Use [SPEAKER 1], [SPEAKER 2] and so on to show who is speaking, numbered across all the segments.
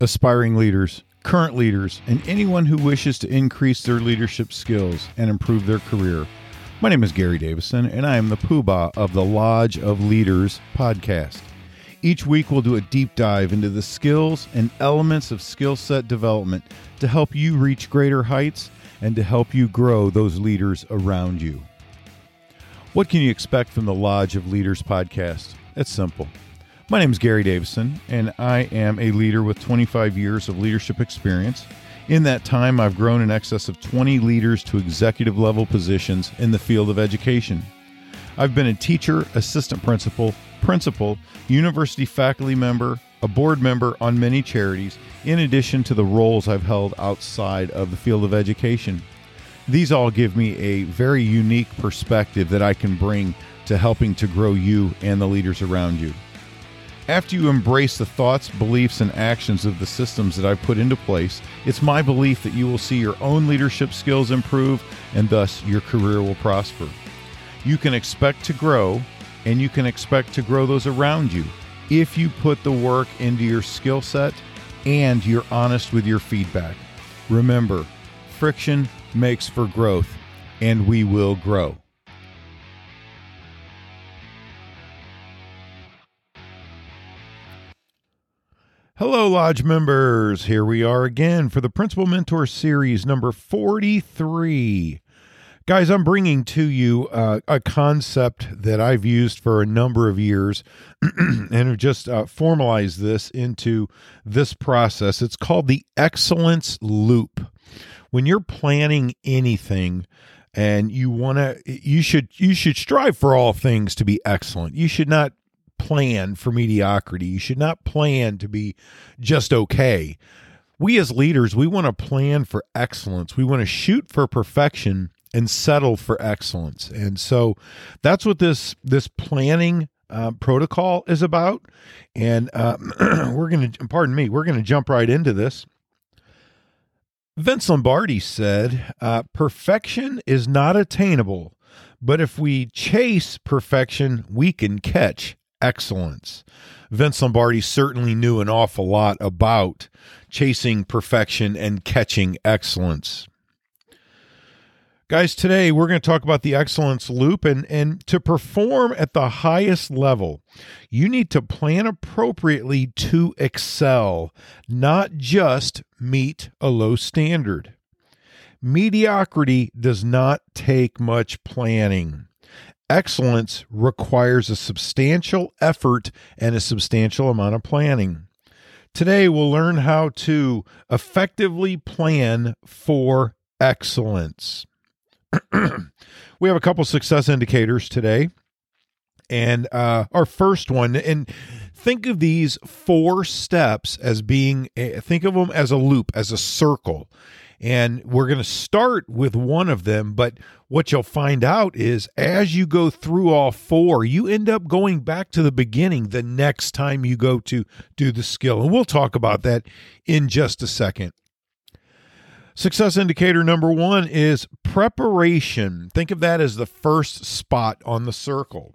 [SPEAKER 1] aspiring leaders, current leaders, and anyone who wishes to increase their leadership skills and improve their career. My name is Gary Davison, and I am the poobah of the Lodge of Leaders podcast. Each week, we'll do a deep dive into the skills and elements of skill set development to help you reach greater heights and to help you grow those leaders around you. What can you expect from the Lodge of Leaders podcast? It's simple. My name is Gary Davison, and I am a leader with 25 years of leadership experience. In that time, I've grown in excess of 20 leaders to executive level positions in the field of education. I've been a teacher, assistant principal, principal, university faculty member, a board member on many charities, in addition to the roles I've held outside of the field of education. These all give me a very unique perspective that I can bring to helping to grow you and the leaders around you. After you embrace the thoughts, beliefs, and actions of the systems that I've put into place, it's my belief that you will see your own leadership skills improve and thus your career will prosper. You can expect to grow and you can expect to grow those around you if you put the work into your skill set and you're honest with your feedback. Remember, friction makes for growth, and we will grow. Hello, Lodge members. Here we are again for the Principal Mentor Series number 43. Guys, I'm bringing to you uh, a concept that I've used for a number of years and have just uh, formalized this into this process. It's called the excellence loop. When you're planning anything, and you want to you should you should strive for all things to be excellent you should not plan for mediocrity. You should not plan to be just okay. We as leaders, we want to plan for excellence. We want to shoot for perfection and settle for excellence. And so that's what this this planning uh, protocol is about. And uh, we're going to, pardon me, we're going to jump right into this. Vince Lombardi said, uh, Perfection is not attainable, but if we chase perfection, we can catch excellence. Vince Lombardi certainly knew an awful lot about chasing perfection and catching excellence. Guys, today we're going to talk about the excellence loop and and to perform at the highest level, you need to plan appropriately to excel, not just meet a low standard. Mediocrity does not take much planning. Excellence requires a substantial effort and a substantial amount of planning. Today, we'll learn how to effectively plan for excellence. we have a couple success indicators today. And uh, our first one, and think of these four steps as being, think of them as a loop, as a circle. And we're going to start with one of them, but what you'll find out is as you go through all four, you end up going back to the beginning the next time you go to do the skill. And we'll talk about that in just a second. Success indicator number one is preparation. Think of that as the first spot on the circle.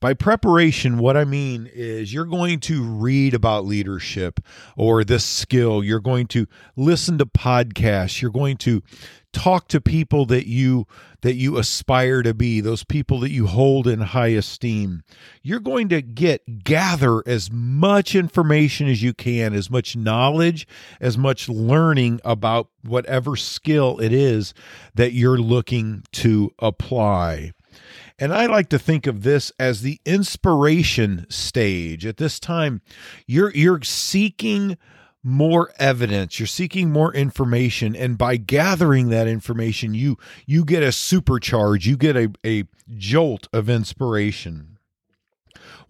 [SPEAKER 1] By preparation, what I mean is you're going to read about leadership or this skill. You're going to listen to podcasts. You're going to talk to people that you that you aspire to be those people that you hold in high esteem you're going to get gather as much information as you can as much knowledge as much learning about whatever skill it is that you're looking to apply and I like to think of this as the inspiration stage. At this time, you're you're seeking more evidence. You're seeking more information and by gathering that information you you get a supercharge. You get a, a jolt of inspiration.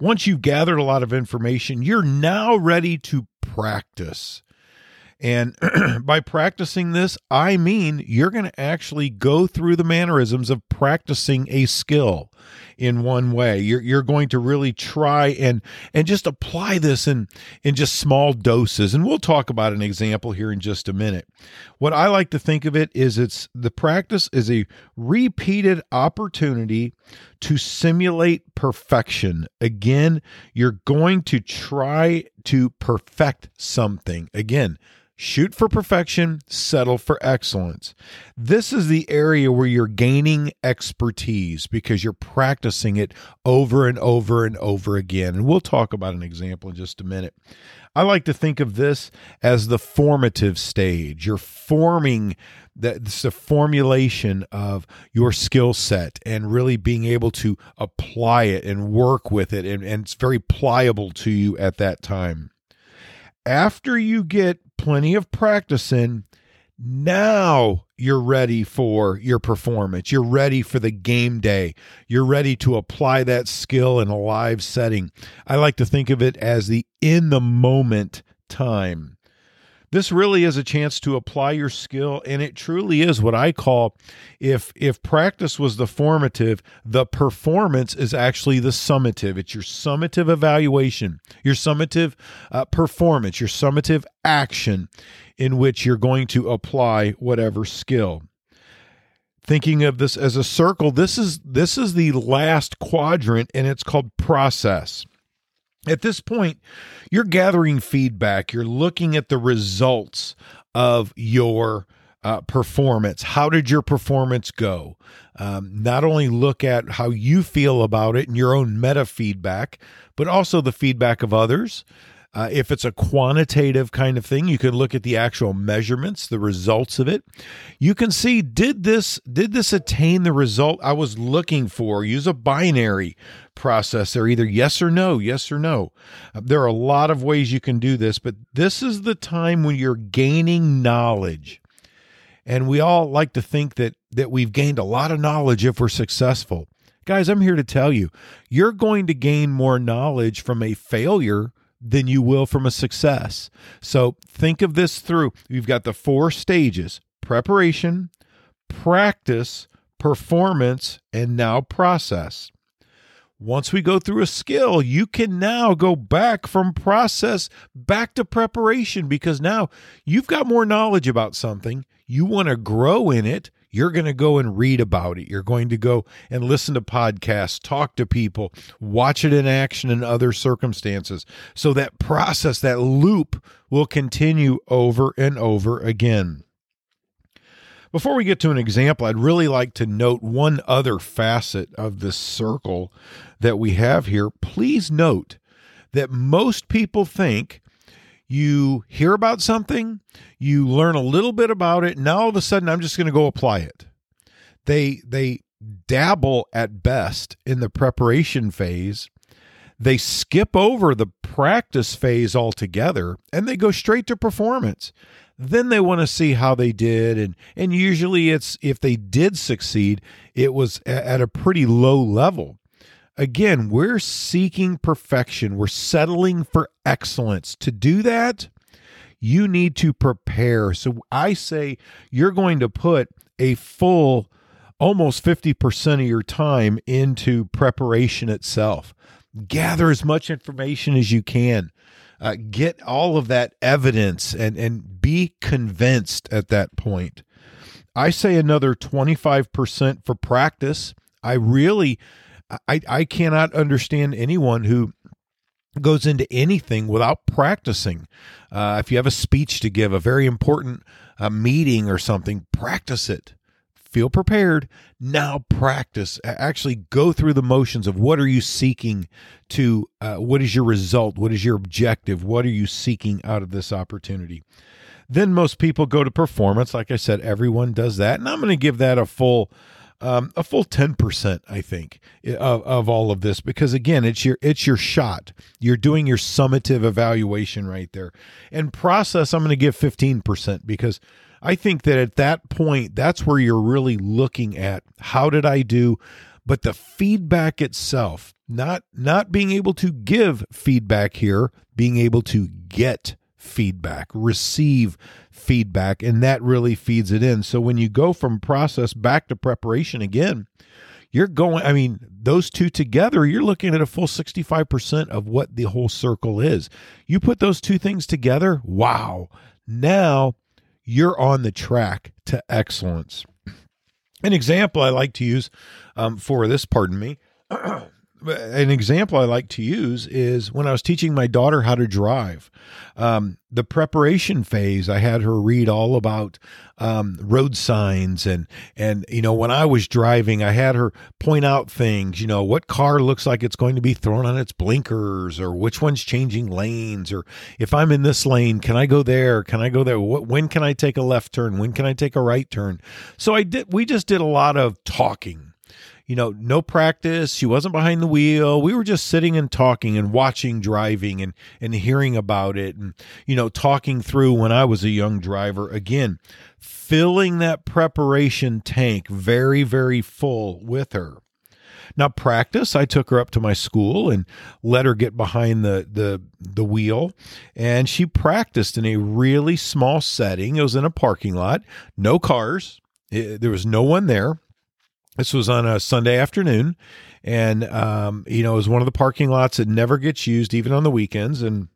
[SPEAKER 1] Once you've gathered a lot of information you're now ready to practice and by practicing this, I mean you're going to actually go through the mannerisms of practicing a skill in one way. You're you're going to really try and and just apply this in in just small doses. And we'll talk about an example here in just a minute. What I like to think of it is it's the practice is a repeated opportunity to simulate perfection. Again, you're going to try to perfect something. Again, shoot for perfection, settle for excellence. This is the area where you're gaining expertise because you're practicing it over and over and over again. And we'll talk about an example in just a minute. I like to think of this as the formative stage. You're forming that's the formulation of your skill set and really being able to apply it and work with it and, and it's very pliable to you at that time after you get plenty of practice in now you're ready for your performance. You're ready for the game day. You're ready to apply that skill in a live setting. I like to think of it as the in the moment time. This really is a chance to apply your skill and it truly is what I call if if practice was the formative, the performance is actually the summative. It's your summative evaluation, your summative uh, performance, your summative action in which you're going to apply whatever skill thinking of this as a circle this is this is the last quadrant and it's called process at this point, you're gathering feedback, you're looking at the results of your uh, performance. How did your performance go? Um, not only look at how you feel about it and your own meta feedback, but also the feedback of others. Uh, if it's a quantitative kind of thing, you can look at the actual measurements, the results of it. You can see did this did this attain the result I was looking for? Use a binary processor, either yes or no, yes or no. Uh, there are a lot of ways you can do this, but this is the time when you're gaining knowledge. And we all like to think that that we've gained a lot of knowledge if we're successful. Guys, I'm here to tell you, you're going to gain more knowledge from a failure than you will from a success. So think of this through. You've got the four stages preparation, practice, performance, and now process. Once we go through a skill, you can now go back from process back to preparation because now you've got more knowledge about something. You want to grow in it you're going to go and read about it. You're going to go and listen to podcasts, talk to people, watch it in action in other circumstances. So that process, that loop will continue over and over again. Before we get to an example, I'd really like to note one other facet of this circle that we have here. Please note that most people think you hear about something, you learn a little bit about it, now all of a sudden I'm just going to go apply it. They they dabble at best in the preparation phase. They skip over the practice phase altogether and they go straight to performance. Then they want to see how they did and and usually it's if they did succeed, it was at a pretty low level Again, we're seeking perfection, we're settling for excellence. To do that, you need to prepare. So I say you're going to put a full almost 50% of your time into preparation itself. Gather as much information as you can. Uh, get all of that evidence and, and be convinced at that point. I say another 25% for practice. I really I, I cannot understand anyone who goes into anything without practicing. Uh, if you have a speech to give, a very important uh, meeting or something, practice it. Feel prepared. Now practice. Actually go through the motions of what are you seeking to, uh, what is your result? What is your objective? What are you seeking out of this opportunity? Then most people go to performance. Like I said, everyone does that. And I'm going to give that a full um, a full 10% i think of, of all of this because again it's your it's your shot. You're doing your summative evaluation right there. And process i'm going to give 15% because i think that at that point that's where you're really looking at how did i do? But the feedback itself not not being able to give feedback here being able to get feedback, receive feedback, and that really feeds it in. So when you go from process back to preparation again, you're going, I mean, those two together, you're looking at a full 65% of what the whole circle is. You put those two things together, wow, now you're on the track to excellence. An example I like to use um, for this, pardon me, an example I like to use is when I was teaching my daughter how to drive. Um, the preparation phase, I had her read all about um, road signs and and you know when I was driving, I had her point out things. You know what car looks like it's going to be thrown on its blinkers, or which one's changing lanes, or if I'm in this lane, can I go there? Can I go there? What, when can I take a left turn? When can I take a right turn? So I did. We just did a lot of talking you know, no practice. She wasn't behind the wheel. We were just sitting and talking and watching driving and, and hearing about it and, you know, talking through when I was a young driver. Again, filling that preparation tank very, very full with her. Now, practice, I took her up to my school and let her get behind the, the, the wheel. And she practiced in a really small setting. It was in a parking lot, no cars. It, there was no one there. This was on a Sunday afternoon, and um, you know, it was one of the parking lots that never gets used, even on the weekends. And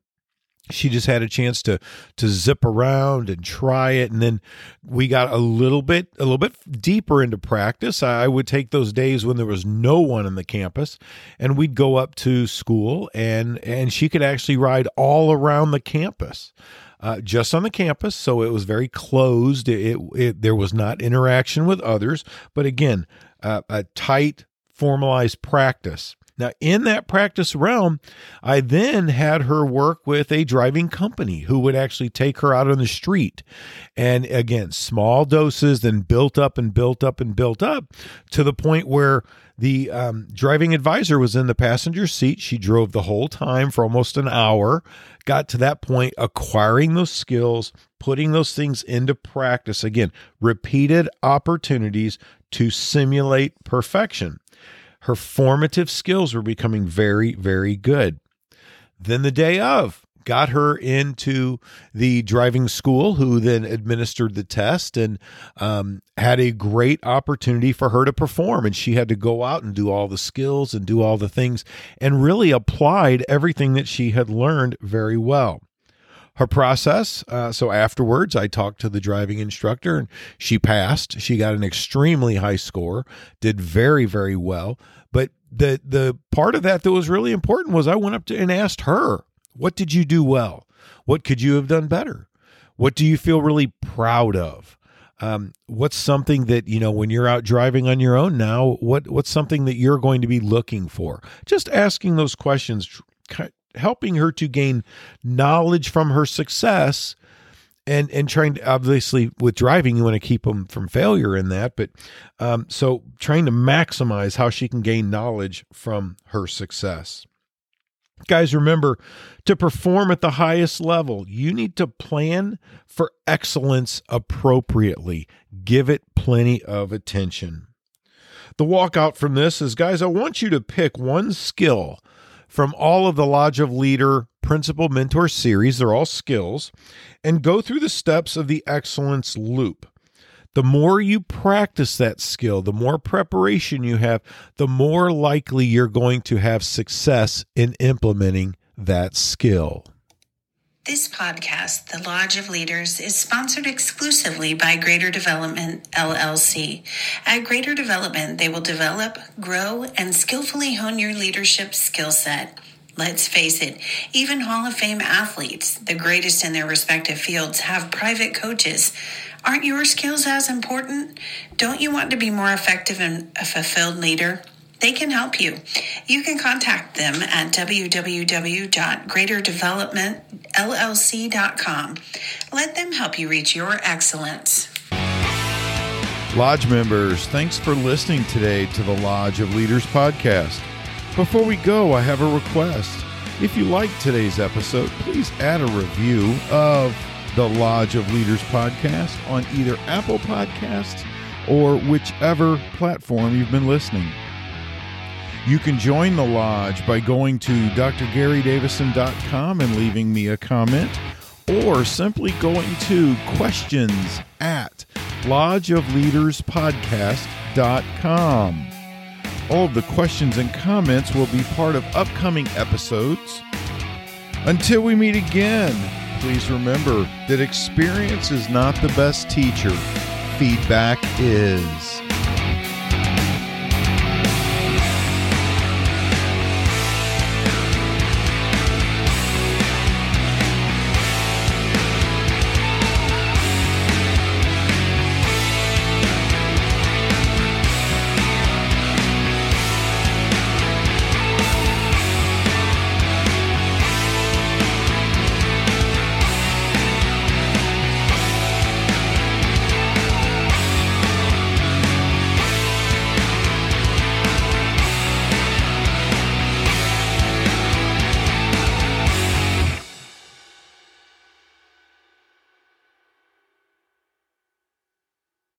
[SPEAKER 1] she just had a chance to to zip around and try it and then we got a little bit a little bit deeper into practice i would take those days when there was no one in the campus and we'd go up to school and and she could actually ride all around the campus uh, just on the campus, so it was very closed. It, it, it, there was not interaction with others, but again, uh, a tight, formalized practice. Now, in that practice realm, I then had her work with a driving company who would actually take her out on the street. And again, small doses, then built up and built up and built up to the point where the um, driving advisor was in the passenger seat. She drove the whole time for almost an hour, got to that point, acquiring those skills, putting those things into practice. Again, repeated opportunities to simulate perfection. Her formative skills were becoming very, very good. Then the day of, got her into the driving school, who then administered the test and um, had a great opportunity for her to perform. And she had to go out and do all the skills and do all the things and really applied everything that she had learned very well her process. Uh, so afterwards, I talked to the driving instructor and she passed. She got an extremely high score, did very, very well. But the the part of that that was really important was I went up to and asked her, "What did you do well? What could you have done better? What do you feel really proud of?" Um, what's something that you know when you're out driving on your own now what what's something that you're going to be looking for just asking those questions helping her to gain knowledge from her success and and trying to obviously with driving you want to keep them from failure in that but um, so trying to maximize how she can gain knowledge from her success. Guys remember to perform at the highest level you need to plan for excellence appropriately. Give it plenty of attention. The walkout from this is guys i want you to pick one skill from all of the Lodge of Leader Principal Mentor series. They're all skills, and go through the steps of the excellence loop. The more you practice that skill, the more preparation you have, the more likely you're going to have success in implementing that skill.
[SPEAKER 2] This podcast, The Lodge of Leaders, is sponsored exclusively by Greater Development LLC. At Greater Development, they will develop, grow, and skillfully hone your leadership skill set. Let's face it, even Hall of Fame athletes, the greatest in their respective fields, have private coaches. Aren't your skills as important? Don't you want to be more effective and a fulfilled leader? They can help you. You can contact them at www.greaterdevelopmentllc.com. Let them help you reach your excellence.
[SPEAKER 1] Lodge members, thanks for listening today to the Lodge of Leaders podcast. Before we go, I have a request. If you like today's episode, please add a review of the Lodge of Leaders podcast on either Apple Podcasts or whichever platform you've been listening. You can join the lodge by going to drgarydavison.com and leaving me a comment, or simply going to questions at lodgeofleaderspodcast.com. All of the questions and comments will be part of upcoming episodes. Until we meet again, please remember that experience is not the best teacher, feedback is.